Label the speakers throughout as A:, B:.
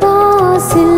A: 宝。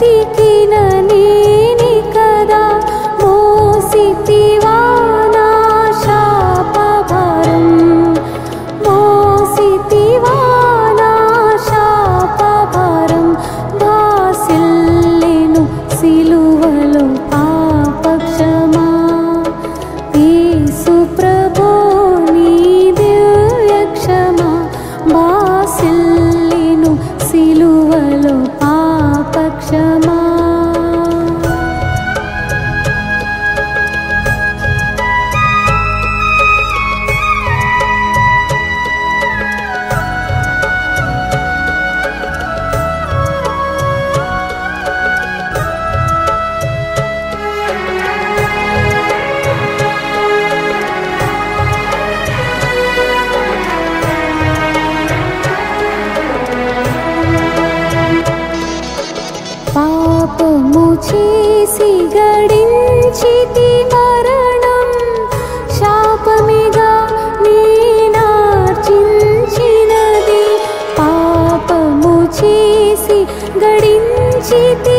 A: బ్రతికినని చేసి గడించితి మరణం శాపమిగా నేనార్చించినది పాపము చేసి गिञ्चिति